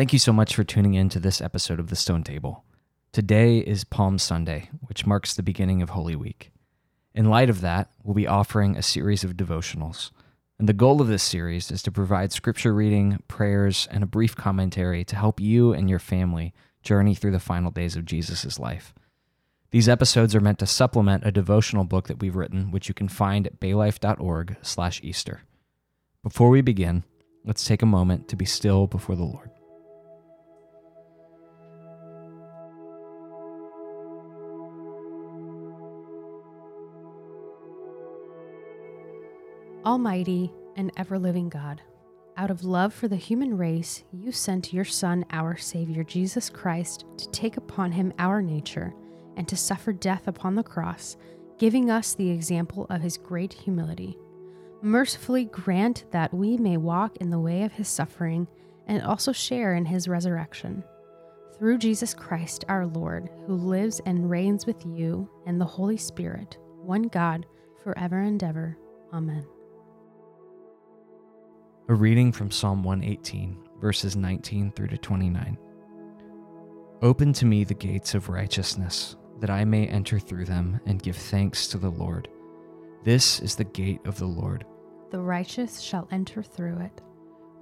Thank you so much for tuning in to this episode of The Stone Table. Today is Palm Sunday, which marks the beginning of Holy Week. In light of that, we'll be offering a series of devotionals. And the goal of this series is to provide scripture reading, prayers, and a brief commentary to help you and your family journey through the final days of Jesus' life. These episodes are meant to supplement a devotional book that we've written, which you can find at baylife.org slash Easter. Before we begin, let's take a moment to be still before the Lord. Almighty and ever living God, out of love for the human race, you sent your Son, our Savior, Jesus Christ, to take upon him our nature and to suffer death upon the cross, giving us the example of his great humility. Mercifully grant that we may walk in the way of his suffering and also share in his resurrection. Through Jesus Christ our Lord, who lives and reigns with you and the Holy Spirit, one God, forever and ever. Amen. A reading from Psalm 118, verses 19 through to 29. Open to me the gates of righteousness, that I may enter through them and give thanks to the Lord. This is the gate of the Lord. The righteous shall enter through it.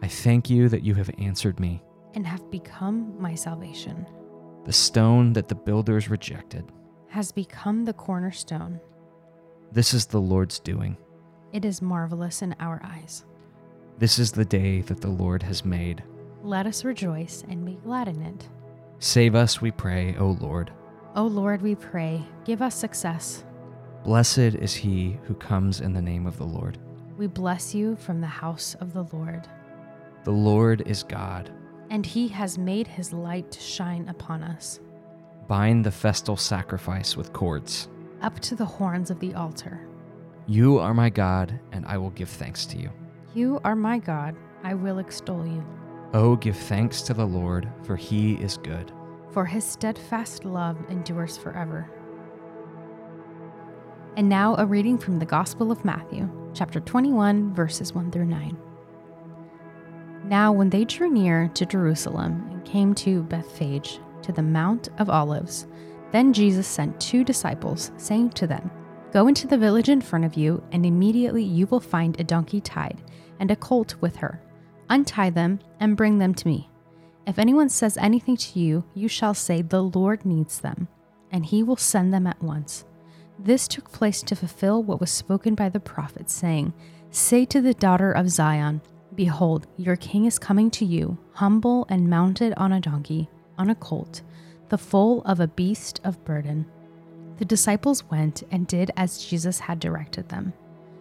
I thank you that you have answered me. And have become my salvation. The stone that the builders rejected has become the cornerstone. This is the Lord's doing. It is marvelous in our eyes. This is the day that the Lord has made. Let us rejoice and be glad in it. Save us, we pray, O Lord. O Lord, we pray, give us success. Blessed is he who comes in the name of the Lord. We bless you from the house of the Lord. The Lord is God. And he has made his light to shine upon us. Bind the festal sacrifice with cords. Up to the horns of the altar. You are my God, and I will give thanks to you. You are my God, I will extol you. Oh, give thanks to the Lord, for he is good. For his steadfast love endures forever. And now a reading from the Gospel of Matthew, chapter 21, verses 1 through 9. Now, when they drew near to Jerusalem and came to Bethphage, to the Mount of Olives, then Jesus sent two disciples, saying to them, Go into the village in front of you, and immediately you will find a donkey tied and a colt with her. Untie them and bring them to me. If anyone says anything to you, you shall say, The Lord needs them, and he will send them at once. This took place to fulfill what was spoken by the prophet, saying, Say to the daughter of Zion, Behold, your king is coming to you, humble and mounted on a donkey, on a colt, the foal of a beast of burden. The disciples went and did as Jesus had directed them.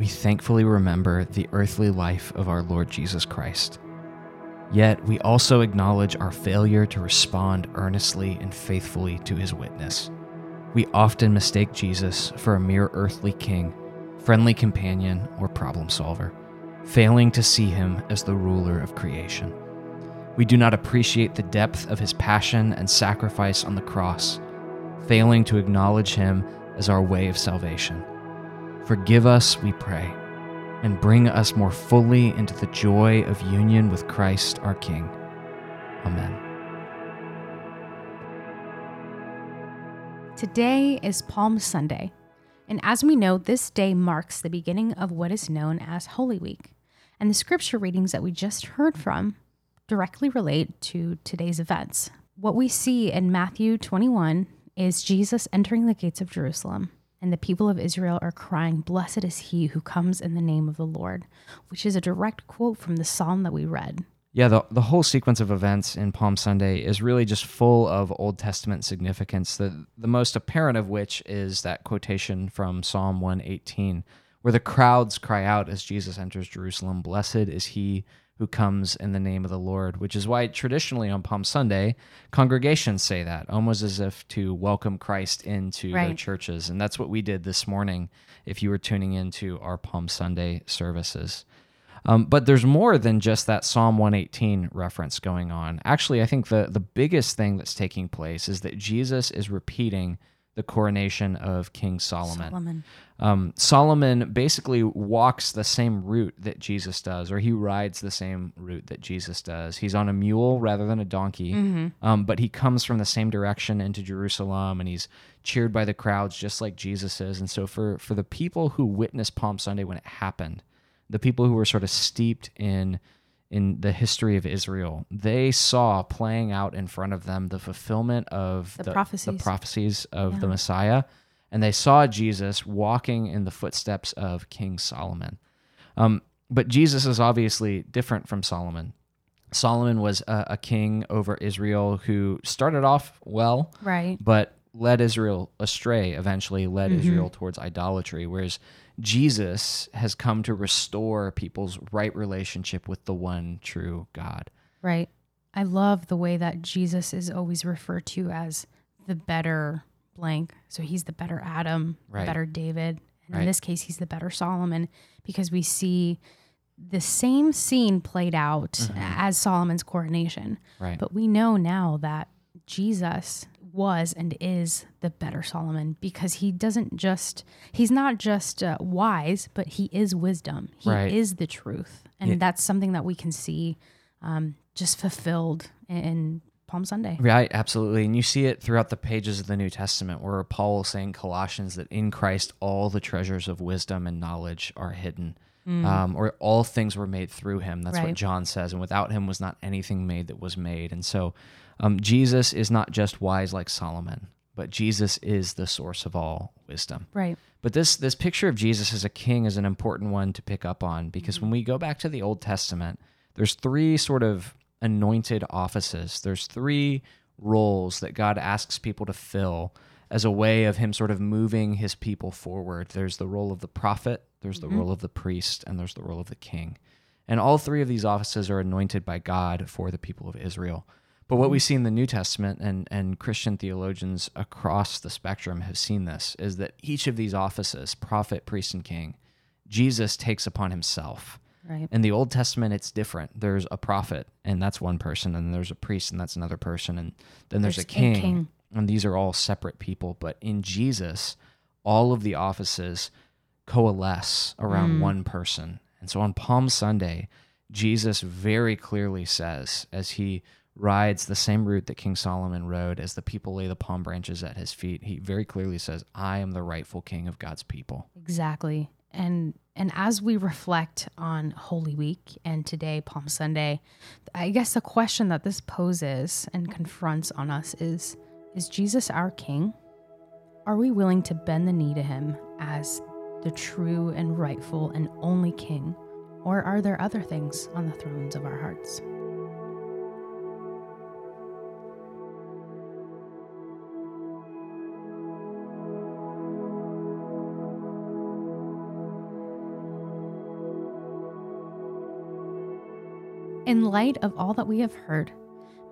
we thankfully remember the earthly life of our Lord Jesus Christ. Yet we also acknowledge our failure to respond earnestly and faithfully to his witness. We often mistake Jesus for a mere earthly king, friendly companion, or problem solver, failing to see him as the ruler of creation. We do not appreciate the depth of his passion and sacrifice on the cross, failing to acknowledge him as our way of salvation. Forgive us, we pray, and bring us more fully into the joy of union with Christ our King. Amen. Today is Palm Sunday, and as we know, this day marks the beginning of what is known as Holy Week. And the scripture readings that we just heard from directly relate to today's events. What we see in Matthew 21 is Jesus entering the gates of Jerusalem, and the people of Israel are crying, Blessed is he who comes in the name of the Lord, which is a direct quote from the psalm that we read. Yeah, the, the whole sequence of events in Palm Sunday is really just full of Old Testament significance, the, the most apparent of which is that quotation from Psalm 118, where the crowds cry out as Jesus enters Jerusalem, Blessed is he who comes in the name of the Lord, which is why traditionally on Palm Sunday, congregations say that, almost as if to welcome Christ into their churches. And that's what we did this morning if you were tuning into our Palm Sunday services. Um, but there's more than just that Psalm 118 reference going on. Actually, I think the, the biggest thing that's taking place is that Jesus is repeating the coronation of King Solomon. Solomon. Um, Solomon basically walks the same route that Jesus does, or he rides the same route that Jesus does. He's on a mule rather than a donkey, um, but he comes from the same direction into Jerusalem, and he's cheered by the crowds just like Jesus is. And so, for for the people who witnessed Palm Sunday when it happened, the people who were sort of steeped in in the history of Israel, they saw playing out in front of them the fulfillment of The the prophecies. prophecies of the Messiah, and they saw Jesus walking in the footsteps of King Solomon. Um, but Jesus is obviously different from Solomon. Solomon was a, a king over Israel who started off well, Right. but led Israel astray, eventually led Mm-hmm. Israel towards idolatry. Whereas Jesus has come to restore people's right relationship with the one true God. Right. I love the way that Jesus is always referred to as the better blank. So he's the better Adam, Right. the better David. And Right. in this case, he's the better Solomon because we see the same scene played out mm-hmm. as Solomon's coronation. Right. But we know now that Jesus was and is the better Solomon because he doesn't just, he's not just uh, wise, but he is wisdom. He Right. is the truth. And that's something that we can see um, just fulfilled in Palm Sunday. Right, absolutely. And you see it throughout the pages of the New Testament where Paul is saying Colossians that in Christ all the treasures of wisdom and knowledge are hidden. Um, or all things were made through him. That's what John says. And without him was not anything made that was made. And so um, Jesus is not just wise like Solomon, but Jesus is the source of all wisdom. Right. But this this picture of Jesus as a king is an important one to pick up on because when we go back to the Old Testament, there's three sort of anointed offices. There's three roles that God asks people to fill as a way of him sort of moving his people forward. There's the role of the prophet, there's the mm-hmm. role of the priest, and there's the role of the king. And all three of these offices are anointed by God for the people of Israel. But what we mm-hmm. see in the New Testament and, and Christian theologians across the spectrum have seen this is that each of these offices, prophet, priest, and king, Jesus takes upon himself. Right. In the Old Testament, it's different. There's a prophet, and that's one person, and there's a priest, and that's another person, and then there's, There's a a king, king. And these are all separate people. But in Jesus, all of the offices coalesce around Mm. one person. And so on Palm Sunday, Jesus very clearly says, as he rides the same route that King Solomon rode, as the people lay the palm branches at his feet, he very clearly says, I am the rightful king of God's people. Exactly. And and as we reflect on Holy Week and today Palm Sunday, I guess the question that this poses and confronts on us is is Jesus our king? Are we willing to bend the knee to him as the true and rightful and only king? Or are there other things on the thrones of our hearts? In light of all that we have heard,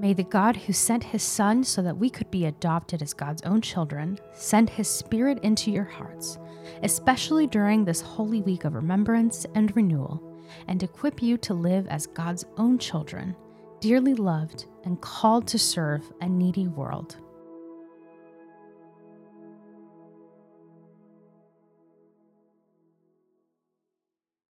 may the God who sent his Son so that we could be adopted as God's own children send his Spirit into your hearts, especially during this holy week of remembrance and renewal, and equip you to live as God's own children, dearly loved and called to serve a needy world.